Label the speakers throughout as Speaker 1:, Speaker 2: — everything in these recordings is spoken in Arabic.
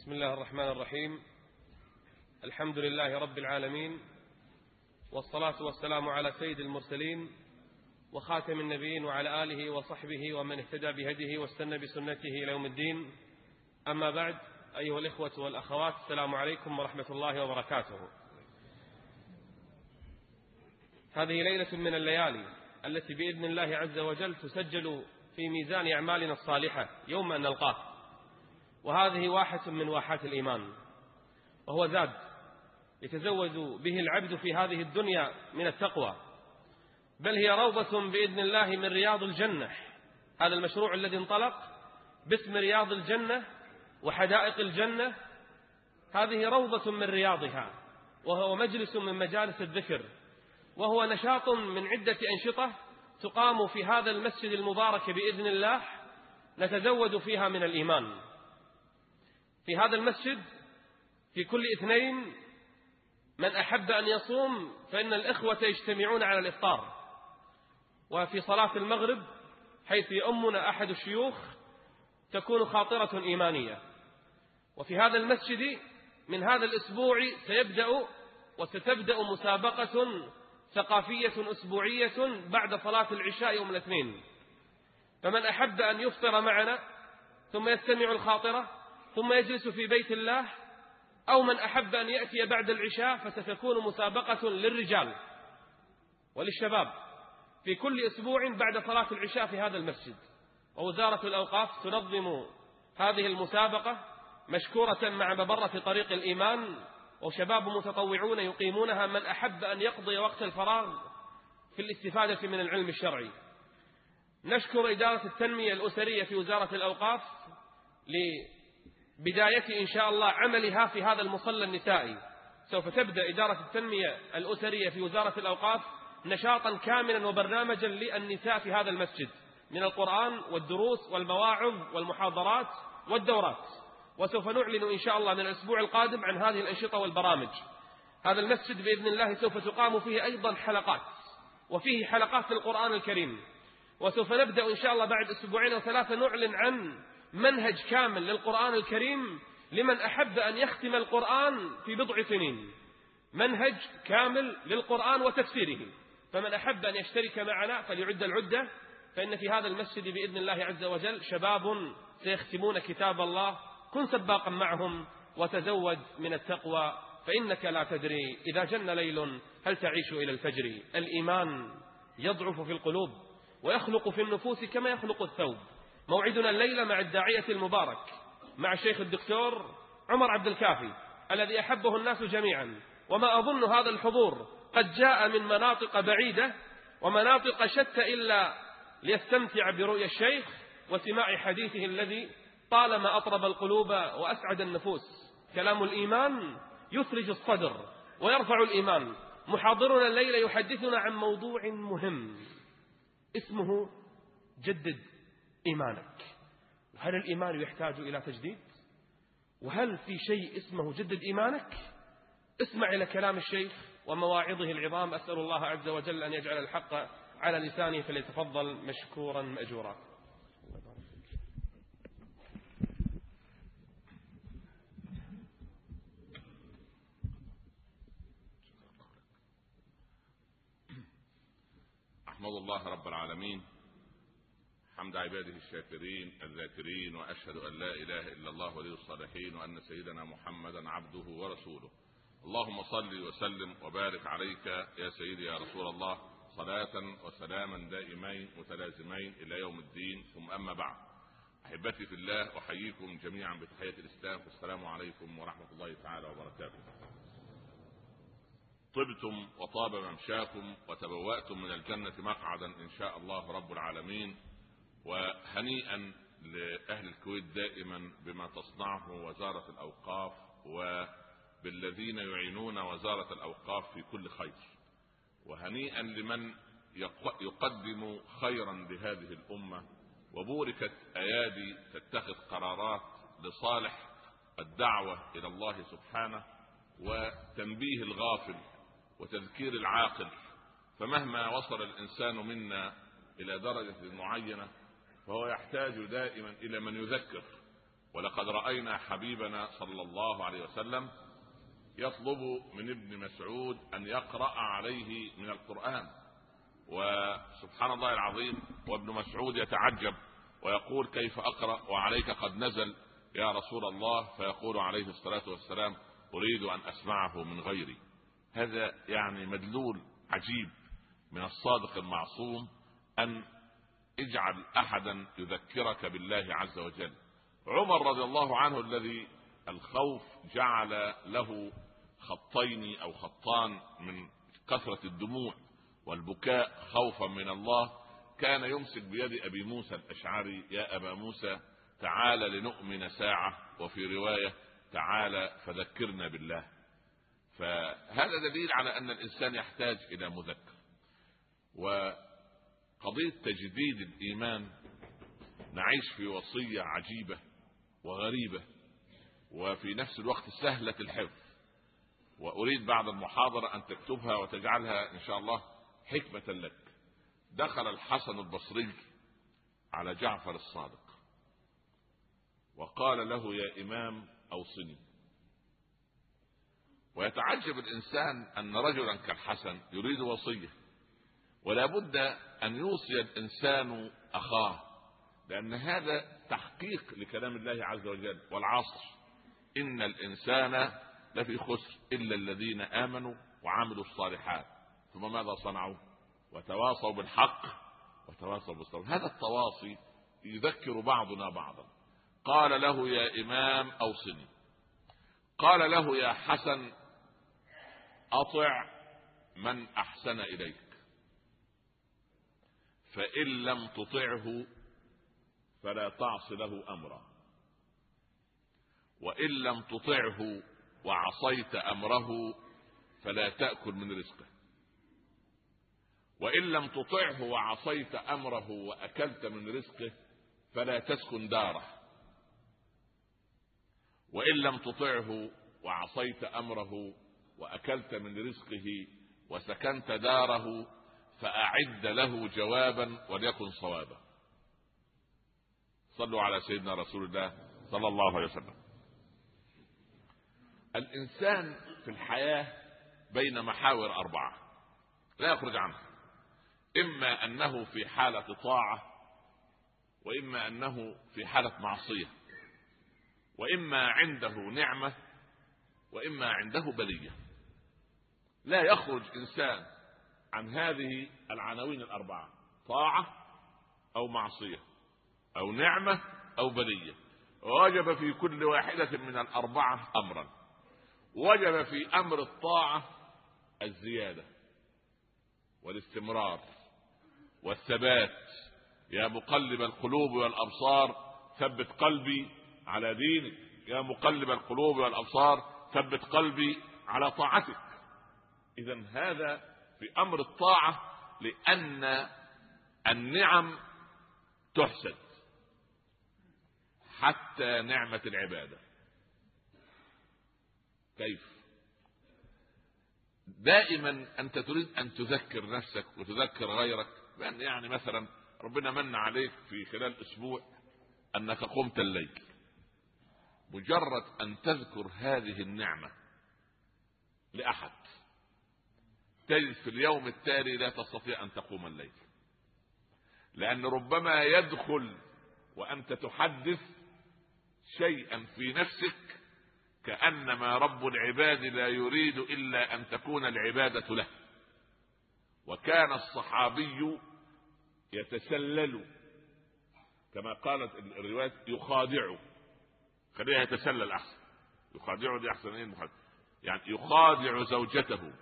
Speaker 1: بسم الله الرحمن الرحيم. الحمد لله رب العالمين والصلاة والسلام على سيد المرسلين وخاتم النبيين وعلى آله وصحبه ومن اهتدى بهديه واستنى بسنته إلى يوم الدين. أما بعد أيها الإخوة والأخوات السلام عليكم ورحمة الله وبركاته. هذه ليلة من الليالي التي بإذن الله عز وجل تسجل في ميزان أعمالنا الصالحة يوم أن نلقاه. وهذه واحة من واحات الإيمان وهو زاد يتزود به العبد في هذه الدنيا من التقوى بل هي روضة بإذن الله من رياض الجنة هذا المشروع الذي انطلق باسم رياض الجنة وحدائق الجنة هذه روضة من رياضها وهو مجلس من مجالس الذكر وهو نشاط من عدة أنشطة تقام في هذا المسجد المبارك بإذن الله نتزود فيها من الإيمان. في هذا المسجد في كل اثنين من أحب أن يصوم فإن الإخوة يجتمعون على الإفطار. وفي صلاة المغرب حيث يؤمنا أحد الشيوخ تكون خاطرة إيمانية. وفي هذا المسجد من هذا الأسبوع سيبدأ وستبدأ مسابقة ثقافية أسبوعية بعد صلاة العشاء يوم الاثنين. فمن أحب أن يفطر معنا ثم يستمع الخاطرة ثم يجلس في بيت الله أو من أحب أن يأتي بعد العشاء فستكون مسابقة للرجال وللشباب في كل أسبوع بعد صلاة العشاء في هذا المسجد. ووزارة الأوقاف تنظم هذه المسابقة مشكورة مع مبرة طريق الإيمان وشباب متطوعون يقيمونها من أحب أن يقضي وقت الفراغ في الاستفادة من العلم الشرعي. نشكر إدارة التنمية الأسرية في وزارة الأوقاف لبداية إن شاء الله عملها في هذا المصلى النسائي. سوف تبدأ إدارة التنمية الأسرية في وزارة الأوقاف نشاطا كاملا وبرنامجا للنساء في هذا المسجد من القرآن والدروس والمواعظ والمحاضرات والدورات. وسوف نعلن إن شاء الله من الأسبوع القادم عن هذه الأنشطة والبرامج. هذا المسجد بإذن الله سوف تقام فيه أيضا حلقات وفيه حلقات للقرآن الكريم. وسوف نبدأ إن شاء الله بعد أسبوعين أو ثلاثة نعلن عن منهج كامل للقرآن الكريم لمن أحب أن يختم القرآن في بضع سنين. منهج كامل للقرآن وتفسيره. فمن أحب أن يشترك معنا فليعد العدة. فإن في هذا المسجد بإذن الله عز وجل شباب سيختمون كتاب الله. كن سباقا معهم وتزود من التقوى. فإنك لا تدري إذا جن ليل هل تعيش إلى الفجر. الإيمان يضعف في القلوب ويخلق في النفوس كما يخلق الثوب. موعدنا الليلة مع الداعية المبارك مع الشيخ الدكتور عمر عبد الكافي الذي أحبه الناس جميعا. وما أظن هذا الحضور قد جاء من مناطق بعيدة ومناطق شتى إلا ليستمتع برؤيا الشيخ وسماع حديثه الذي طالما أطرب القلوب وأسعد النفوس. كلام الإيمان يثلج الصدر ويرفع الإيمان. محاضرنا الليلة يحدثنا عن موضوع مهم اسمه جدد. إيمانك. هل الإيمان يحتاج إلى تجديد؟ وهل في شيء اسمه جدد إيمانك؟ اسمع إلى كلام الشيخ ومواعظه العظام. أسأل الله عز وجل أن يجعل الحق على لسانه فليتفضل مشكورا مأجورا.
Speaker 2: أحمد الله رب العالمين. حمد عباده الشاكرين الذاكرين وأشهد أن لا إله إلا الله ولي الصالحين وأن سيدنا محمدا عبده ورسوله. اللهم صل وسلم وبارك عليك يا سيدي يا رسول الله صلاة وسلاما دائمين متلازمين إلى يوم الدين. ثم أما بعد أحبتي في الله أحييكم جميعا بتحية الإسلام. والسلام عليكم ورحمة الله تعالى وبركاته. طبتم وطاب ممشاكم وتبوأتم من الجنة مقعدا إن شاء الله رب العالمين. وهنيئا لأهل الكويت دائما بما تصنعه وزارة الأوقاف وبالذين يعينون وزارة الأوقاف في كل خير. وهنيئا لمن يقدم خيرا لهذه الأمة. وبوركت أيادي تتخذ قرارات لصالح الدعوة إلى الله سبحانه وتنبيه الغافل وتذكير العاقل. فمهما وصل الإنسان منا إلى درجة معينة فهو يحتاج دائما إلى من يذكر. ولقد رأينا حبيبنا صلى الله عليه وسلم يطلب من ابن مسعود أن يقرأ عليه من القرآن. وسبحان الله العظيم وابن مسعود يتعجب ويقول كيف أقرأ وعليك قد نزل يا رسول الله؟ فيقول عليه الصلاة والسلام أريد أن أسمعه من غيري. هذا يعني مدلول عجيب من الصادق المعصوم أن اجعل أحدا يذكرك بالله عز وجل. عمر رضي الله عنه الذي الخوف جعل له خطين أو خطان من كثرة الدموع والبكاء خوفا من الله كان يمسك بيد أبي موسى الأشعري يا أبا موسى تعال لنؤمن ساعة وفي رواية تعال فذكرنا بالله. فهذا دليل على أن الإنسان يحتاج إلى مذكر. وقضيه تجديد الإيمان نعيش في وصية عجيبة وغريبة وفي نفس الوقت سهلة الحفظ. وأريد بعد المحاضرة أن تكتبها وتجعلها إن شاء الله حكمة لك. دخل الحسن البصري على جعفر الصادق وقال له يا إمام أوصني. ويتعجب الإنسان أن رجلا كالحسن يريد وصية ولا بد أن يوصي الإنسان أخاه لأن هذا تحقيق لكلام الله عز وجل والعصر. إن الإنسان لفي خسر إلا الذين آمنوا وعملوا الصالحات. ثم ماذا صنعوا؟ وتواصوا بالحق وتواصوا بالصبر. هذا التواصي يذكر بعضنا بعضا. قال له يا إمام أوصني. قال له يا حسن أطع من أحسن إليك. فإن لم تطعه فلا تعص له أمرا. وإن لم تطعه وعصيت أمره فلا تأكل من رزقه. وإن لم تطعه وعصيت أمره وأكلت من رزقه فلا تسكن داره. وإن لم تطعه وعصيت أمره وأكلت من رزقه وسكنت داره فأعد له جوابا وليكن صوابا. صلوا على سيدنا رسول الله صلى الله عليه وسلم. الإنسان في الحياة بين محاور أربعة لا يخرج عنها. إما أنه في حالة طاعة وإما أنه في حالة معصية وإما عنده نعمة وإما عنده بلية. لا يخرج إنسان عن هذه العناوين الأربعة طاعة أو معصية أو نعمة أو بلية. وجب في كل واحدة من الأربعة امرا. وجب في أمر الطاعة الزيادة والاستمرار والثبات. يا مقلب القلوب والأبصار ثبت قلبي على دينك. يا مقلب القلوب والأبصار ثبت قلبي على طاعتك. اذا هذا في أمر الطاعة لأن النعم تحسد. حتى نعمة العبادة. كيف؟ دائما أنت تريد أن تذكر نفسك وتذكر غيرك بان يعني مثلا ربنا من عليك في خلال أسبوع أنك قمت الليل. مجرد أن تذكر هذه النعمة لأحد. تجد في اليوم التالي لا تستطيع أن تقوم الليل. لأن ربما يدخل وأنت تحدث شيئا في نفسك كأنما رب العباد لا يريد إلا أن تكون العبادة له. وكان الصحابي يتسلل كما قالت الروايات يخادع. خليها يتسلل أحسن. يخادع دي أحسن إيه يعني يخادع زوجته.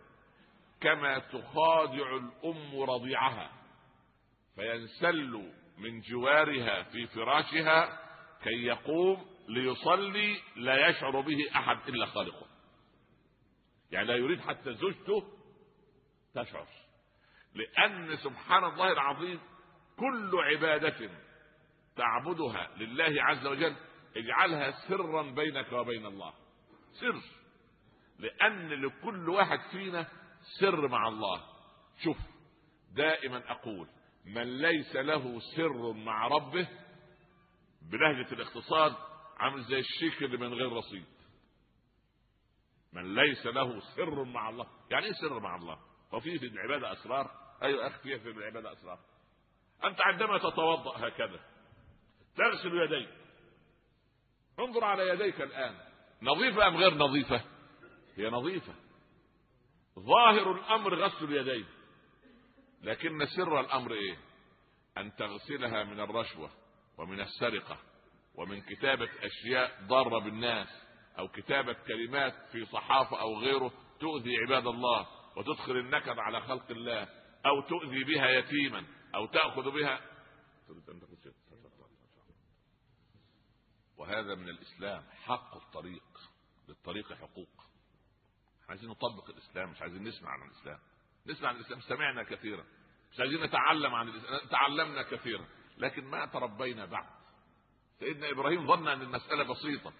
Speaker 2: كما تخادع الأم رضيعها فينسل من جوارها في فراشها كي يقوم ليصلي لا يشعر به أحد إلا خالقه. يعني لا يريد حتى زوجته تشعر. لأن سبحان الله العظيم كل عبادة تعبدها لله عز وجل اجعلها سرا بينك وبين الله. سر. لأن لكل واحد فينا سر مع الله. شوف دائما أقول من ليس له سر مع ربه بلهجه الاقتصاد عامل زي الشيك اللي من غير رصيد. من ليس له سر مع الله. يعني إيه سر مع الله؟ وفي في العبادة أسرار؟ أيوه أخي في العبادة أسرار. أنت عندما تتوضأ هكذا تغسل يديك. انظر على يديك الآن. نظيفة أم غير نظيفة؟ هي نظيفة. ظاهر الأمر غسل اليدين. لكن سر الأمر إيه؟ أن تغسلها من الرشوة ومن السرقة ومن كتابة أشياء ضارة بالناس أو كتابة كلمات في صحافة أو غيره تؤذي عباد الله وتدخل النكد على خلق الله أو تؤذي بها يتيما أو تأخذ بها. وهذا من الإسلام حق الطريق للطريق حقوق. عايزين نطبق الإسلام مش عايزين نسمع عن الإسلام. نسمع عن الإسلام. سمعنا كثيرا. مش عايزين نتعلم عن الإسلام. تعلمنا كثيرا. لكن ما تربينا بعد. سيدنا إبراهيم ظن أن المسألة بسيطة.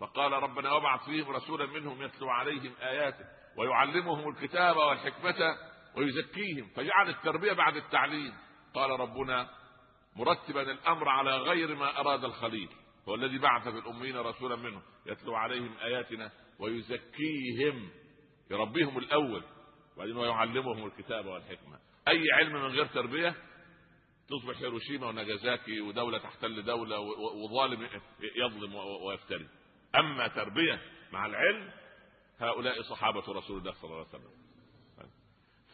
Speaker 2: فقال ربنا وابعث فيهم رسولا منهم يتلو عليهم آياته ويعلمهم الكتاب والحكمة ويزكيهم. فجعل التربية بعد التعليم. قال ربنا مرتبا الأمر على غير ما أراد الخليل. هو الذي بعث في الامين رسولا منهم يتلو عليهم آياتنا ويزكيهم يربيهم الأول وبعدين ويعلمهم الكتاب والحكمة. أي علم من غير تربية؟ تصبح هيروشيما وناجازاكي ودولة تحتل دوله وظالم يظلم ويفتري. أما تربية مع العلم هؤلاء صحابة رسول الله صلى الله عليه وسلم.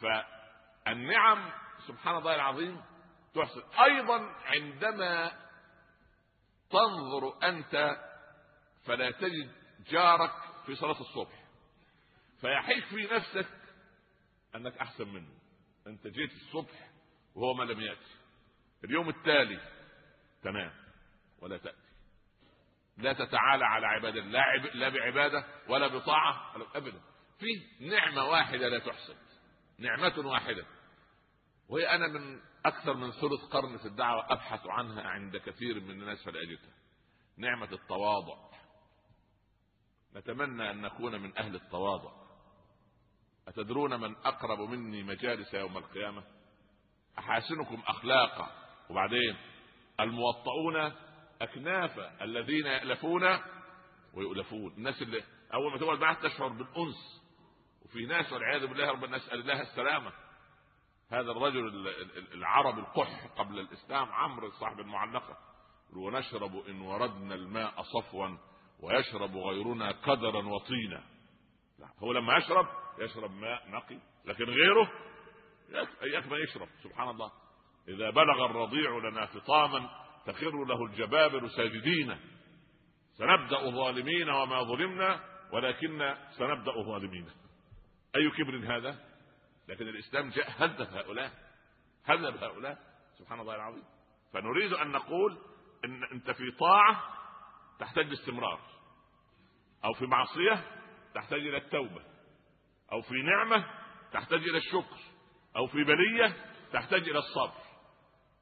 Speaker 2: فالنعم سبحان الله العظيم تحسن أيضا عندما تنظر أنت فلا تجد جارك في صلاة الصبح. فيحيك في نفسك أنك أحسن منه. أنت جيت الصبح وهو ما لم يأتي. اليوم التالي تنام ولا تأتي. لا تتعالى على عبادة لا. لا بعبادة ولا بطاعة ولا ابدا. في نعمة واحدة لا تحسد نعمة واحدة. وهي أنا من أكثر من ثلث قرن في الدعوة أبحث عنها عند كثير من الناس فلا اجدها نعمة التواضع. نتمنى أن نكون من أهل التواضع. أتدرون من أقرب مني مجالس يوم القيامة؟ أحاسنكم أخلاقا. وبعدين الموطؤون اكنافا الذين يألفون ويؤلفون. الناس اللي أول ما تقعد معاه تشعر بالأنس. وفي ناس والعياذ بالله ربنا نسأل الله السلامة. هذا الرجل العربي القح قبل الإسلام عمرو صاحب المعلقة. ونشرب إن وردنا الماء صفوا ويشرب غيرنا قدرا وطينا. هو لما يشرب يشرب ماء نقي لكن غيره يكفى يشرب سبحان الله. إذا بلغ الرضيع لنا فطاما تخر له الجبابر ساجدين. سنبدأ ظالمين وما ظلمنا ولكن سنبدأ ظالمين. أي كبر هذا؟ لكن الإسلام جاء هدف هؤلاء؟ هدف هؤلاء؟ سبحان الله العظيم. فنريد أن نقول إن أنت في طاعة تحتاج استمرار. أو في معصية تحتاج إلى التوبة. أو في نعمة تحتاج إلى الشكر. أو في بلية تحتاج إلى الصبر.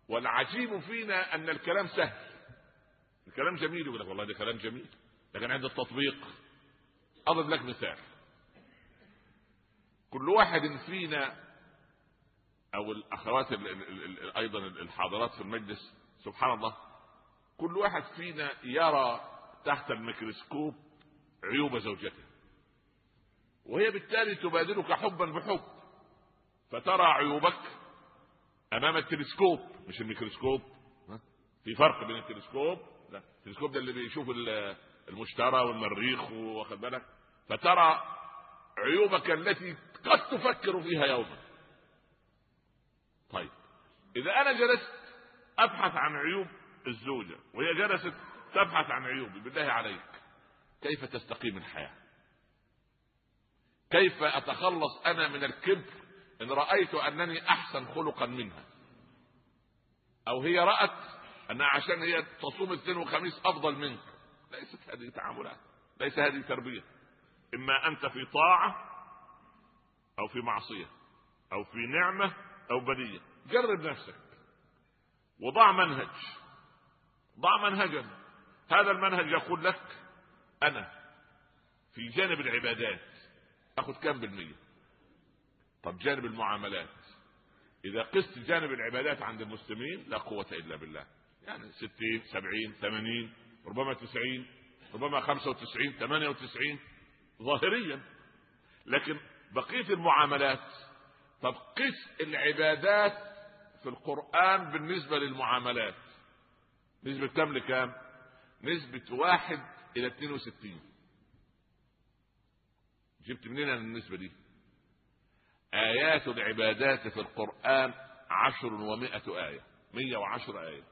Speaker 2: والعجيب فينا أن الكلام سهل. الكلام جميل يقول لك والله ده كلام جميل لكن عند التطبيق أضرب لك مثال. كل واحد فينا أو الأخوات أيضا الحاضرات في المجلس سبحان الله كل واحد فينا يرى تحت الميكروسكوب عيوب زوجته. وهي بالتالي تبادلك حبا بحب فترى عيوبك أمام التلسكوب. مش الميكروسكوب؟ في فرق بين التلسكوب؟ لا. التلسكوب ده اللي بيشوف المشترى والمريخ واخد بالك؟ فترى عيوبك التي قد تفكر فيها يوما. طيب. إذا أنا جلست أبحث عن عيوب الزوجة وهي جلست تبحث عن عيوبي بالله عليك. كيف تستقيم الحياة؟ كيف أتخلص أنا من الكبر إن رأيت أنني أحسن خلقا منها؟ أو هي رأت أنها عشان هي تصوم الاثنين وخميس أفضل منك؟ ليست هذه تعاملات ليس هذه تربية. إما أنت في طاعة أو في معصية أو في نعمة أو بلية جرب نفسك. وضع منهج. ضع منهجا. هذا المنهج يقول لك أنا في جانب العبادات أخذ كم بالمية؟ طب جانب المعاملات. إذا قست جانب العبادات عند المسلمين لا قوة إلا بالله. يعني ستين سبعين ثمانين ربما تسعين ربما خمسة وتسعين ثمانية وتسعين ظاهريا. لكن بقية المعاملات طب قس العبادات في القرآن بالنسبة للمعاملات. نسبة كم لكام؟ نسبة واحد إلى 62 جبت منين النسبة دي؟ آيات العبادات في القرآن عشر ومائة آية مية وعشر آية.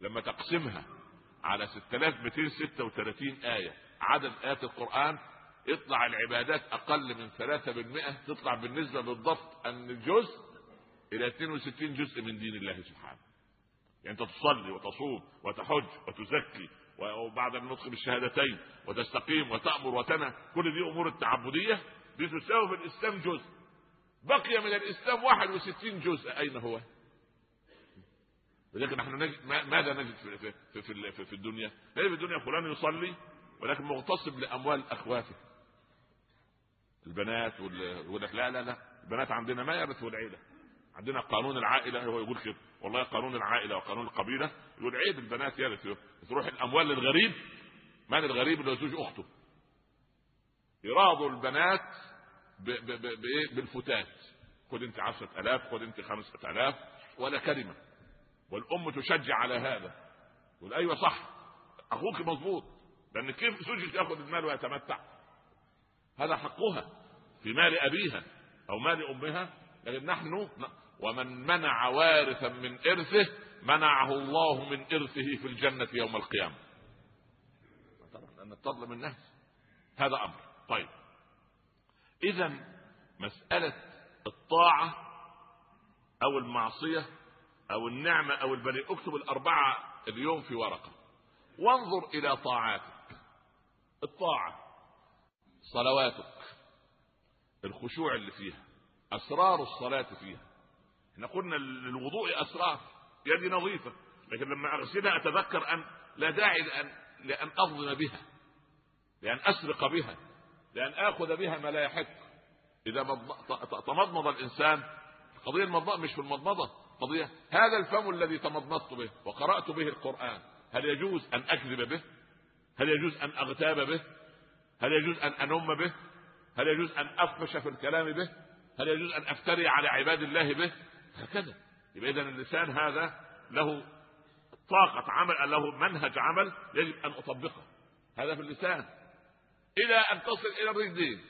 Speaker 2: لما تقسمها على 6236 آية عدد آيات القرآن يطلع العبادات أقل من 3% تطلع بالنسبة بالضبط أن الجزء إلى 62 جزء من دين الله سبحانه. يعني أنت تصلي وتصوم وتحج وتزكي وبعد النطق بالشهادتين وتستقيم وتأمر وتنهى كل دي أمور التعبدية دي تساوي في الإسلام جزء بقي من الإسلام 61 جزء أين هو؟ ولكن نحن نجد ماذا نجد في في في, في, في الدنيا؟ نجد في الدنيا فلان يصلي ولكن مغتصب لأموال أخواته. البنات لك لا لا لا البنات عندنا ما يرثوا العيلة. عندنا قانون العائلة هو يقول كده. والله قانون العائلة وقانون القبيلة يقول عيب البنات يرثوا تروح الأموال للغريب؟ مال الغريب اللي زوج أخته. يراضوا البنات بالفتات. خد أنت عشرة آلاف خد أنت خمسة آلاف ولا كلمة. والأم تشجع على هذا. تقول أيوه صح. أخوك مظبوط. لأن كيف زوجك يأخذ المال ويتمتع؟ هذا حقها. في مال أبيها أو مال أمها لكن نحن ومن منع وارثا من إرثه منعه الله من إرثه في الجنة يوم القيامة. ان تظلم الناس. هذا أمر. طيب. اذا مسألة الطاعة أو المعصية أو النعمة أو البني اكتب الأربعة اليوم في ورقة. وانظر إلى طاعاتك. الطاعة. صلواتك. الخشوع اللي فيها. أسرار الصلاة فيها. إحنا قلنا للوضوء أسرار يدي نظيفة لكن لما اغسلها أتذكر أن لا داعي لأن لأن أظلم بها لأن أسرق بها لأن آخذ بها ما لا يحق. إذا تمضمض الإنسان قضية المضمضة مش في المضمضة قضية هذا الفم الذي تمضمضت به وقرأت به القرآن هل يجوز أن أكذب به؟ هل يجوز أن أغتاب به؟ هل يجوز أن أنم به؟ هل يجوز أن افمش في الكلام به؟ هل يجوز أن أفتري على عباد الله به؟ هكذا. يبقى اذا اللسان هذا له طاقة عمل له منهج عمل يجب أن أطبقه. هذا في اللسان. إلى أن تصل إلى الرجلين.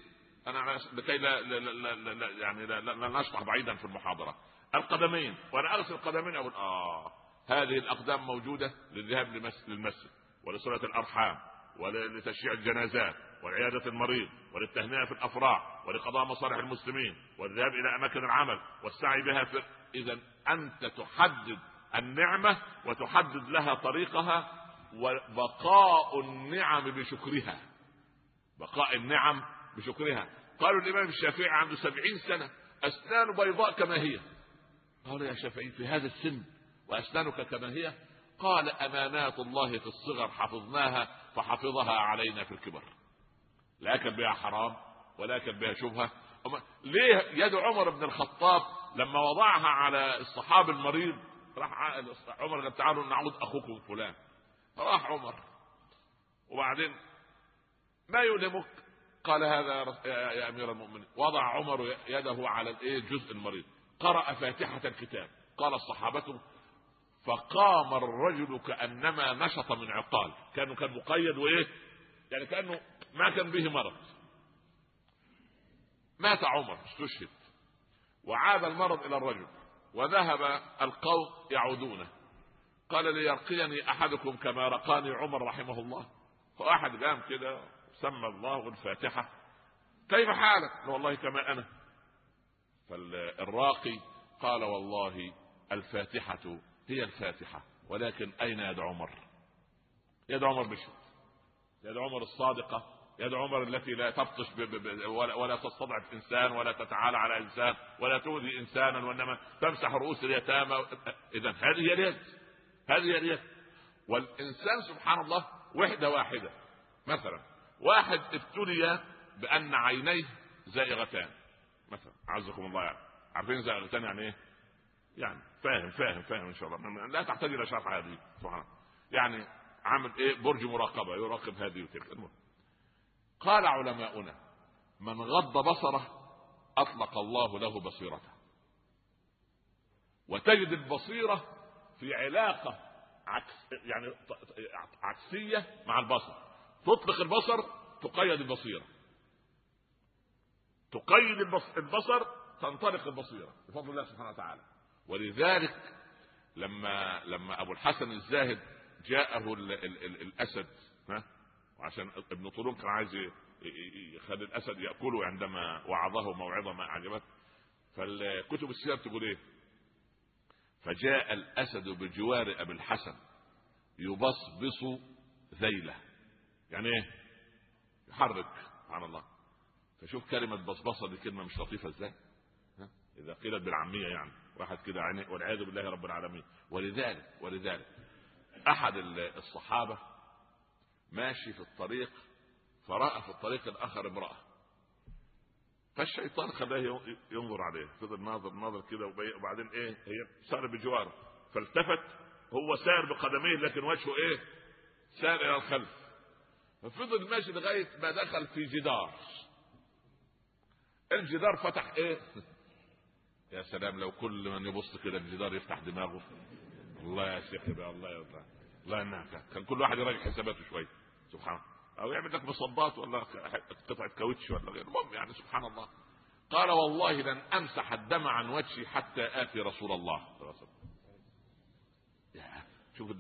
Speaker 2: أنا لكي لا, لا, لا, لا, لا يعني لا, لا, لا نشطح بعيدا في المحاضرة. القدمين. وأنا أغسل القدمين أقول آه. هذه الأقدام موجودة للذهاب للمسجد ولصلة الأرحام ولتشييع الجنازات ولعيادة المريض وللتهنئة في الأفراح ولقضاء مصالح المسلمين والذهاب إلى أماكن العمل والسعي بها في إذا أنت تحدد النعمة وتحدد لها طريقها وبقاء النعم بشكرها. بقاء النعم بشكرها. قالوا الإمام الشافعي عنده سبعين سنة أسنان بيضاء كما هي. قالوا يا شافعي في هذا السن وأسنانك كما هي؟ قال أمانات الله في الصغر حفظناها فحفظها علينا في الكبر. لا أكل بها حرام ولا أكل بها شبهة ليه يد عمر بن الخطاب لما وضعها على الصحابي المريض راح عمر قال تعالوا نعود أخوكم فلان. راح عمر. وبعدين ما يؤلمك قال هذا يا أمير المؤمنين. وضع عمر يده على الايه الجزء المريض. قرأ فاتحة الكتاب. قال الصحابة فقام الرجل كأنما نشط من عقال. كانه كان مقيد وإيه؟ يعني كأنه ما كان به مرض. مات عمر استشهد. وعاد المرض إلى الرجل وذهب القوم يعودونه. قال ليرقيني أحدكم كما رقاني عمر رحمه الله. فواحد قام كده سمى الله والفاتحه كيف حالك؟ والله كما أنا. فالراقي قال والله الفاتحة هي الفاتحة ولكن أين يد عمر؟ يد عمر مشت يد عمر الصادقة يد عمر التي لا تبطش ولا, تستضعف إنسان ولا تتعالى على إنسان ولا تؤذي إنسانا وإنما تمسح رؤوس اليتامى. اذا هذه هي اليد. هذه هي اليد. والإنسان سبحان الله وحدة واحدة. مثلا واحد ابتلي بأن عينيه زائغتان. مثلا عزكم الله يعني. عارفين زائغتان يعني إيه؟ يعني فاهم فاهم فاهم إن شاء الله. لا تحتاج إلى شرح هذه. سبحان الله. يعني عامل إيه؟ برج مراقبة. يراقب هذه وتلك. المهم. قال علماؤنا من غض بصره أطلق الله له بصيرته. وتجد البصيرة في علاقة عكس يعني عكسية مع البصر. تطلق البصر تقيد البصيرة. تقيد البصر تنطلق البصيرة بفضل الله سبحانه وتعالى. ولذلك لما لما أبو الحسن الزاهد جاءه ال ال ال الأسد ها وعشان ابن طولون كان عايز يخلي الأسد يأكله عندما وعظه موعظة ما اعجبته فالكتب السيرة تقول إيه؟ فجاء الأسد بجوار أبي الحسن يبصبص ذيله. يعني إيه؟ يحرك سبحان الله. فشوف كلمة بصبصة دي كلمة مش لطيفة إزاي؟ إذا قيلت بالعامية يعني. واحد كده والعياذ بالله رب العالمين. ولذلك ولذلك أحد الصحابة ماشي في الطريق فرأى في الطريق الآخر امرأة. فالشيطان خلاه ينظر عليه فضل ناظر ناظر كده وبعدين إيه هي سار بجواره فالتفت هو سار بقدميه لكن وجهه إيه؟ سار إلى الخلف. ففضل ماشي لغاية ما دخل في جدار. الجدار فتح إيه؟ يا سلام لو كل من يبص كده الجدار يفتح دماغه. الله يا شيخ الله يا الله. الله ينعك كان كل واحد يراجع حساباته شوية. سبحان الله. أو يعمل لك مصبات ولا قطعة كاوتش ولا غيره. المهم يعني سبحان الله. قال والله لن أمسح الدم عن وجهي حتى آتي رسول الله. وسلم شوف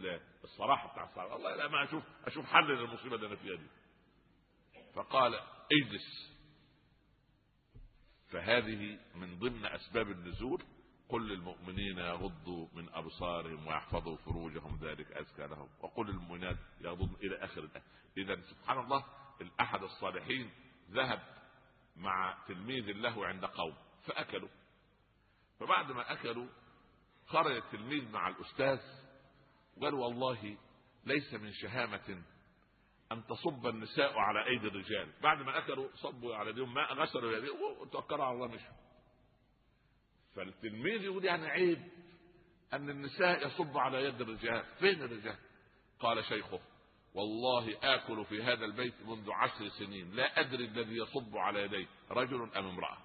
Speaker 2: الصراحة بتاع الصحابه والله لا ما أشوف أشوف حل للمصيبة اللي أنا فيها دي. فقال اجلس. فهذه من ضمن أسباب النزول قل للمؤمنين يغضوا من أبصارهم ويحفظوا فروجهم ذلك أزكى لهم. وقل للمؤمنات يغضوا إلى آخر الآية. إذا سبحان الله الأحد الصالحين ذهب مع تلميذ له عند قوم فأكلوا. فبعد ما أكلوا خرج التلميذ مع الأستاذ قال والله ليس من شهامة أن تصب النساء على أيدي الرجال. بعد ما أكلوا صبوا على يديهم ماء غسلوا يديهم وتوكلوا على الله مشوا. فالتلميذ يقول يعني عيب أن النساء يصب على يد الرجال. فين الرجال؟ قال شيخه والله آكل في هذا البيت منذ عشر سنين لا أدري الذي يصب على يدي رجل أم امرأة.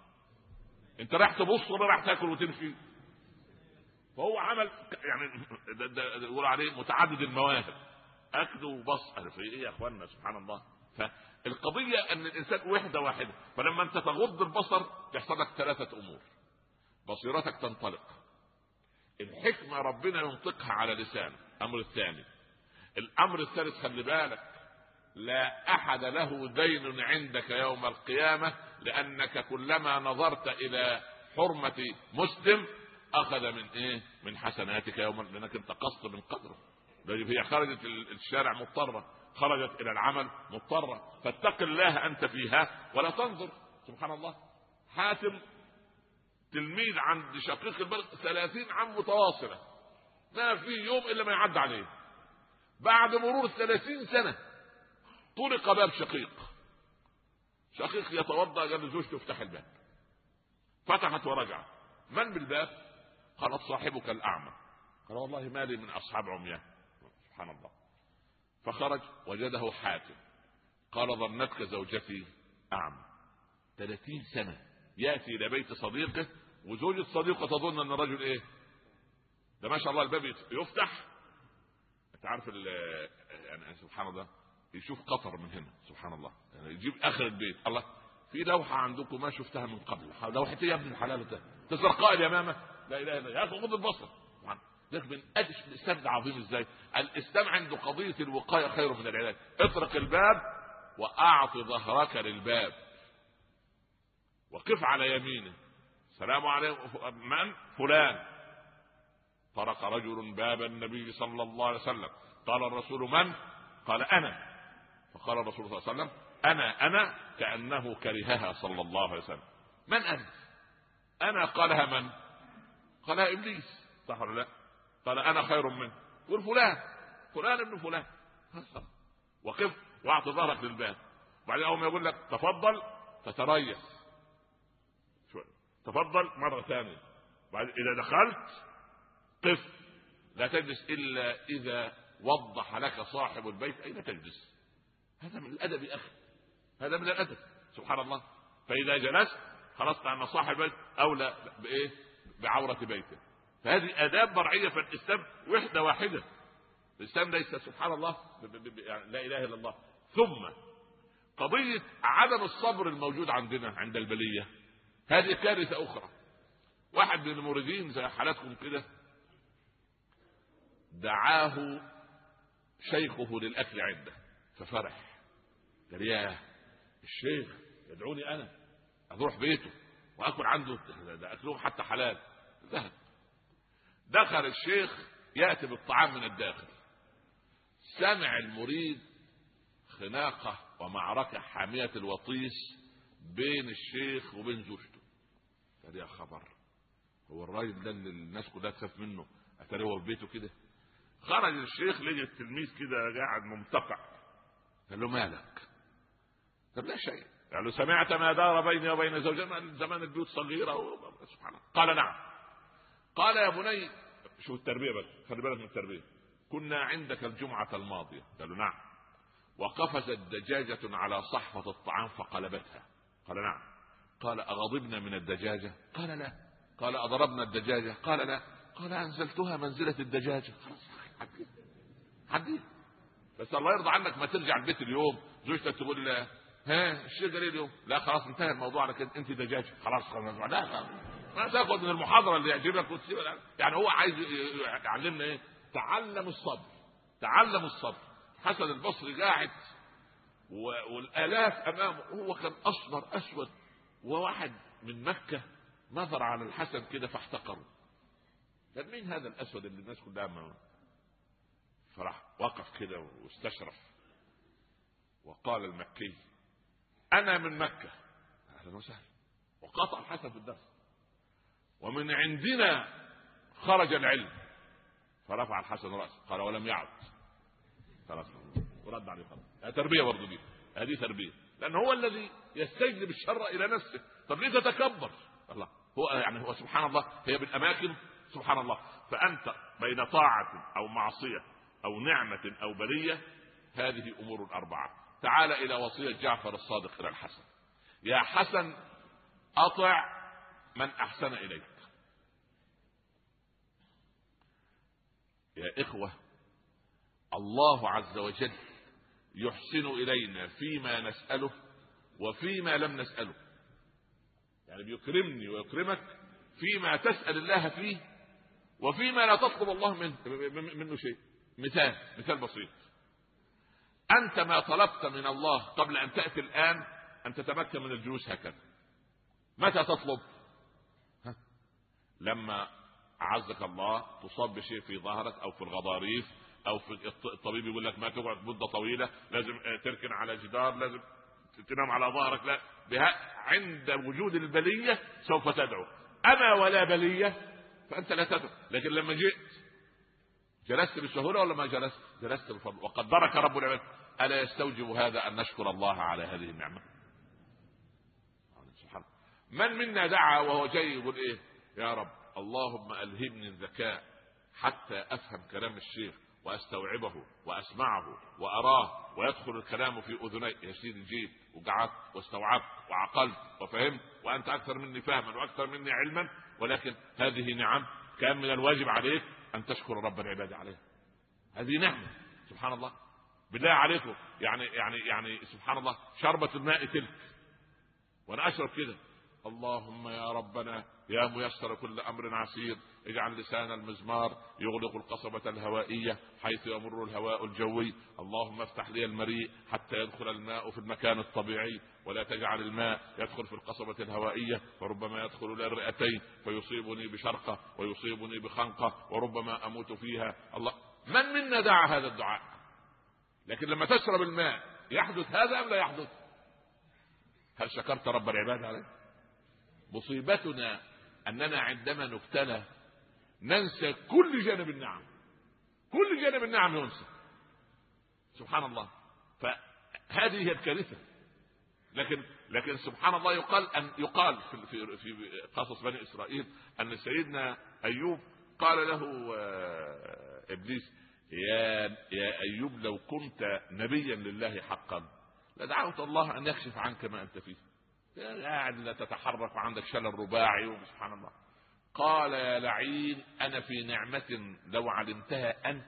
Speaker 2: أنت راح تبص ولا راح تأكل وتمشي؟ فهو عمل يعني يقول عليه متعدد المواهب. أكل وبص. في إيه يا أخوانا سبحان الله. فالقضية أن الإنسان وحدة واحدة فلما أنت تغض البصر يحصل لك ثلاثة أمور. بصيرتك تنطلق. الحكمة ربنا ينطقها على لسان الأمر الثاني. الأمر الثالث خلي بالك لا أحد له دين عندك يوم القيامة لأنك كلما نظرت إلى حرمة مسلم أخذ من إيه؟ من حسناتك يوم لأنك انت قصت من قدره. هي خرجت الشارع مضطرة. خرجت إلى العمل مضطرة. فاتق الله أنت فيها ولا تنظر. سبحان الله. حاتم تلميذ عند شقيق البلد ثلاثين عام متواصلة. ما في يوم إلا ما يعد عليه. بعد مرور ثلاثين سنة طرق باب شقيق. شقيق يتوضأ قال لزوجته افتح الباب. فتحت ورجع. من بالباب؟ قالت صاحبك الأعمى. قال والله ما لي من أصحاب عميان سبحان الله. فخرج وجده حاتم. قال ظنتك زوجتي أعمى. ثلاثين سنة. يأتي إلى بيت صديقه وزوجة صديقه تظن أن الرجل إيه؟ ده ما شاء الله الباب يفتح. انت عارف يعني سبحان الله يشوف قطر من هنا سبحان الله. يعني يجيب آخر البيت. الله في لوحة عندكم ما شفتها من قبل. لوحه إيه يا ابن الحلال. ده تزرقاء اليمامه لا إله إلا الله. غض البصر لكن من أجل الاسلام عظيم إزاي؟ الإسلام عنده قضية الوقاية خير من العلاج. اطرق الباب وأعط ظهرك للباب. وقف على يمينه. السلام عليكم. من؟ فلان. طرق رجل باب النبي صلى الله عليه وسلم. قال الرسول من؟ قال أنا. فقال الرسول صلى الله عليه وسلم أنا أنا كأنه كرهها صلى الله عليه وسلم. من أنت؟ أنا. قالها من؟ قالها إبليس. صح ولا لا؟ قال أنا خير منه قل فلان. فلان ابن فلان. وقف واعط ظهرك للباب. وبعدين أول ما يقول لك تفضل تتريث. تفضل مرة ثانية. بعد إذا دخلت قف. لا تجلس إلا إذا وضح لك صاحب البيت أين تجلس. هذا من الأدب يا أخي. هذا من الأدب. سبحان الله. فإذا جلست خلصت أن صاحب البيت أولى بإيه؟ بعورة بيته. فهذه آداب مرعيه في الإسلام وحدة واحدة. الإسلام ليس سبحان الله يعني لا إله إلا الله. ثم قضية عدم الصبر الموجود عندنا عند البلية. هذه كارثه أخرى. واحد من الموردين زي حالاتكم كده دعاه شيخه للأكل عنده ففرح. قال ياه الشيخ يدعوني أنا أروح بيته وآكل عنده ده اكلهم حتى حلال. ذهب. دخل الشيخ يأتي بالطعام من الداخل. سمع المريد خناقة ومعركة حامية الوطيس بين الشيخ وبين زوجته. قال خبر. هو الراجل ده اللي الناس كلها تخاف منه. اتاري هو في بيته كده؟ خرج الشيخ لقي التلميذ كده قاعد ممتقع قال له مالك؟ طب لا شيء. قال له سمعت ما دار بيني وبين زوجي زمان البيوت صغيرة سبحان الله. قال نعم. قال يا بني شوف التربية بس خلي بالك من التربية. كنا عندك الجمعة الماضية. قالوا نعم. وقفزت دجاجة على صحفة الطعام فقلبتها. قال نعم. قال أغضبنا من الدجاجة؟ قال لا. قال أضربنا الدجاجة؟ قال لا. قال أنزلتها منزلة الدجاجة. خلاص بس الله يرضى عنك ما ترجع البيت اليوم. زوجتك تقول لا ها الشيخ قال اليوم؟ لا خلاص انتهى الموضوع. على كده أنت دجاج. خلاص خلاص لا ما تاخذ من المحاضرة اللي يعجبك وتسيبها يعني هو عايز يعلمنا إيه؟ تعلم الصبر. تعلم الصبر. حسن البصري قاعد والآلاف أمامه. هو كان اصفر أسود. وواحد من مكة نظر على الحسن كده فاحتقره. قال مين هذا الأسود اللي الناس كلها ما فراح وقف كده واستشرف. وقال المكي أنا من مكة. أهلا وسهلا. وقطع الحسن في الدرس. ومن عندنا خرج العلم. فرفع الحسن رأسه. قال ولم يعد. خلاص. ورد عليه خلاص. تربية برضه دي. هذه تربية. لأن هو الذي يستجلب الشر إلى نفسه. طب ليه تتكبر؟ الله. هو يعني هو سبحان الله هي بالأماكن سبحان الله. فأنت بين طاعة أو معصية أو نعمة أو بلية هذه أمور أربعة. تعال إلى وصية جعفر الصادق إلى الحسن. يا حسن أطع من أحسن إليك. يا إخوة الله عز وجل يحسن إلينا فيما نسأله وفيما لم نسأله. يعني بيكرمني ويكرمك فيما تسأل الله فيه وفيما لا تطلب الله منه, منه شيء. مثال مثال بسيط. أنت ما طلبت من الله قبل أن تأتي الآن أن تتمكن من الجلوس هكذا. متى تطلب؟ ها؟ لما عزك الله تصاب بشيء في ظهرك أو في الغضاريف أو في الطبيب يقول لك ما تقعد مدة طويلة لازم تركن على جدار لازم تنام على ظهرك لا بها عند وجود البلية سوف تدعو أما ولا بلية فأنت لا تدعو لكن لما جئت جلست بسهوله ولا ما جلست؟ جلست بفضل وقدرك رب العباد ألا يستوجب هذا أن نشكر الله على هذه النعمة؟ من منا دعا وهو جاي يقول إيه؟ يا رب اللهم ألهمني الذكاء حتى أفهم كلام الشيخ وأستوعبه وأسمعه وأراه ويدخل الكلام في أذني. يا سيدي جيت وقعدت واستوعبت وعقلت وفهمت وأنت أكثر مني فهما وأكثر مني علما ولكن هذه نعم كان من الواجب عليك أن تشكر رب العباد عليها. هذه نعمة. سبحان الله. بالله عليكم يعني يعني يعني سبحان الله. شربة الماء تلك. وأنا أشرب كده. اللهم يا ربنا يا ميسر كل أمر عسير اجعل لسان المزمار يغلق القصبة الهوائية حيث يمر الهواء الجوي. اللهم افتح لي المريء حتى يدخل الماء في المكان الطبيعي ولا تجعل الماء يدخل في القصبة الهوائية. فربما يدخل إلى الرئتين فيصيبني بشرقة ويصيبني بخنقة وربما أموت فيها. الله من منا دعا هذا الدعاء؟ لكن لما تشرب الماء يحدث هذا أم لا يحدث؟ هل شكرت رب العباد عليه؟ مصيبتنا أننا عندما نبتلى ننسى كل جانب النعم. كل جانب النعم ينسى سبحان الله. فهذه هي الكارثة. لكن لكن سبحان الله يقال أن يقال في في في قصص بني إسرائيل أن سيدنا أيوب قال له إبليس يا يا أيوب لو كنت نبيا لله حقا لدعوت الله أن يكشف عنك ما أنت فيه. قاعد لا تتحرك وعندك شلل رباعي وسبحان الله. قال يا لعين أنا في نعمة لو علمتها أنت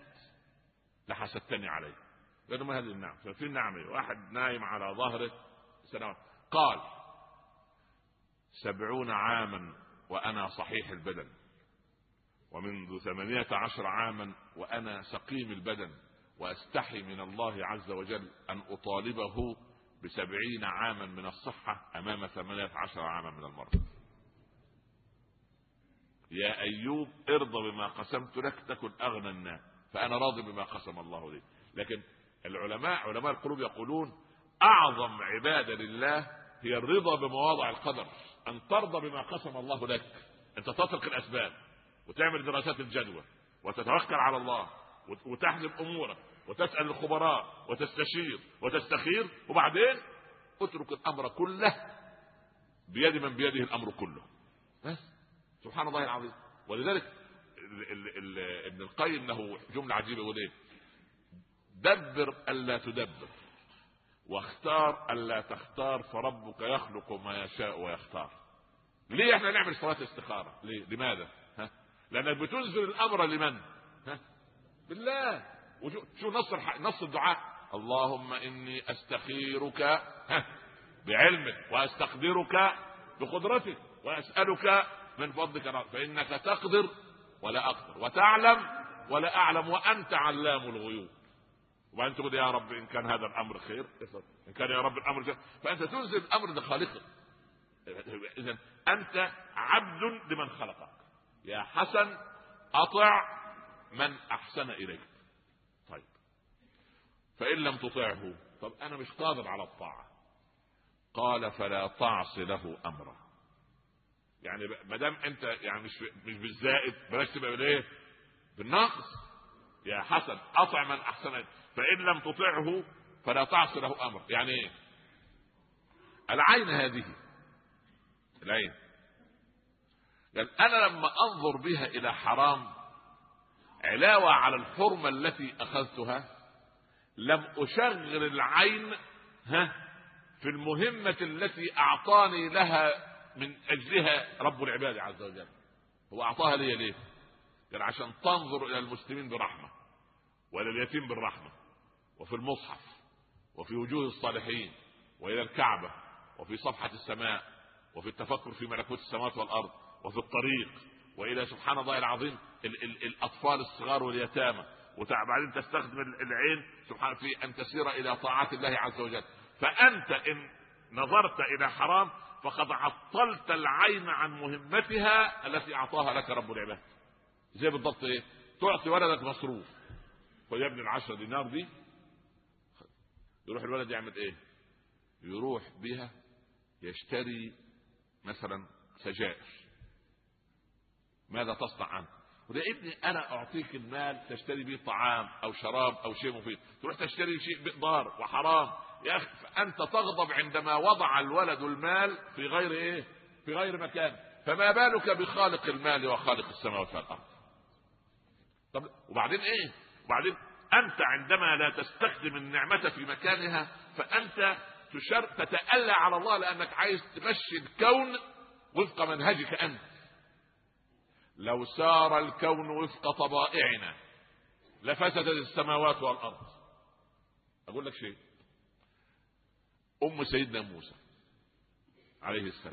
Speaker 2: لحسدتني عليها قالوا ما هذه النعمة؟ ففي نعمة واحد نايم على ظهره سنوات قال سبعون عاما وأنا صحيح البدن ومنذ ثمانية عشر عاما وأنا سقيم البدن وأستحي من الله عز وجل أن أطالبه بسبعين عاما من الصحة أمام ثمانية عشر عاما من المرض. يا أيوب ارضى بما قسمت لك تكن أغنى الناس. فأنا راضي بما قسم الله لي. لكن العلماء علماء القلوب يقولون أعظم عبادة لله هي الرضا بمواضع القدر. أن ترضى بما قسم الله لك. أنت تترك الأسباب وتعمل دراسات الجدوى وتتوكل على الله وتحزم أمورك. وتسأل الخبراء وتستشير وتستخير وبعدين اترك الأمر كله بيد من بيده الأمر كله. بس. سبحان الله العظيم. ولذلك ابن القيم له جملة عجيبة يقول إيه؟ دبر ألا تدبر واختار ألا تختار فربك يخلق ما يشاء ويختار. ليه إحنا نعمل صلاة استخارة؟ ليه؟ لماذا؟ ها؟ لأنك بتنزل الأمر لمن؟ ها؟ بالله. شو نص نص الدعاء؟ اللهم إني أستخيرك ها؟ بعلمك وأستقدرك بقدرتك وأسألك من فضلك فإنك تقدر ولا أقدر وتعلم ولا أعلم وأنت علام الغيوب. وبعدين تقول يا رب إن كان هذا الأمر خير إن كان يا رب الأمر خير فأنت تنزل الامر لخالقك اذا أنت عبد لمن خلقك. يا حسن أطع من أحسن إليك. طيب. فإن لم تطعه طب أنا مش قادر على الطاعة. قال فلا تعص له امرا يعني ما دام أنت يعني مش مش بالزائد بلاش تبقى بالإيه؟ بالنقص. يا حسن أطع من أحسن. فإن لم تطعه فلا تعص له أمر. يعني إيه؟ العين هذه. العين. قال أنا لما أنظر بها إلى حرام علاوة على الحرمه التي أخذتها لم أشغل العين ها في المهمة التي أعطاني لها من أجلها رب العباد عز وجل. هو أعطاها لي ليه؟ قال عشان تنظر إلى المسلمين برحمة وإلى اليتيم بالرحمة وفي المصحف وفي وجوه الصالحين وإلى الكعبة وفي صفحة السماء وفي التفكر في ملكوت السماوات والأرض وفي الطريق وإلى سبحان الله العظيم. ال ال الأطفال الصغار واليتامى. وبعدين تستخدم العين سبحان في أن تسير إلى طاعات الله عز وجل. فأنت إن نظرت إلى حرام فقد عطلت العين عن مهمتها التي أعطاها لك رب العباد. زي بالضبط إيه؟ تعطي ولدك مصروف. يا ابني العشرة دينار دي يروح الولد يعمل إيه؟ يروح بها يشتري مثلا سجائر ماذا تصنع عنه؟ وده ابني أنا أعطيك المال تشتري به طعام أو شراب أو شيء مفيد. تروح تشتري شيء بقدار وحرام. يا أخي فأنت تغضب عندما وضع الولد المال في غير إيه؟ في غير مكان. فما بالك بخالق المال وخالق السماوات والأرض؟ طب وبعدين إيه؟ وبعدين أنت عندما لا تستخدم النعمة في مكانها فأنت تشر تتألى على الله لأنك عايز تمشي الكون وفق منهجك أنت. لو سار الكون وفق طبائعنا لفسدت السماوات والأرض. أقول لك شيء. أم سيدنا موسى عليه السلام.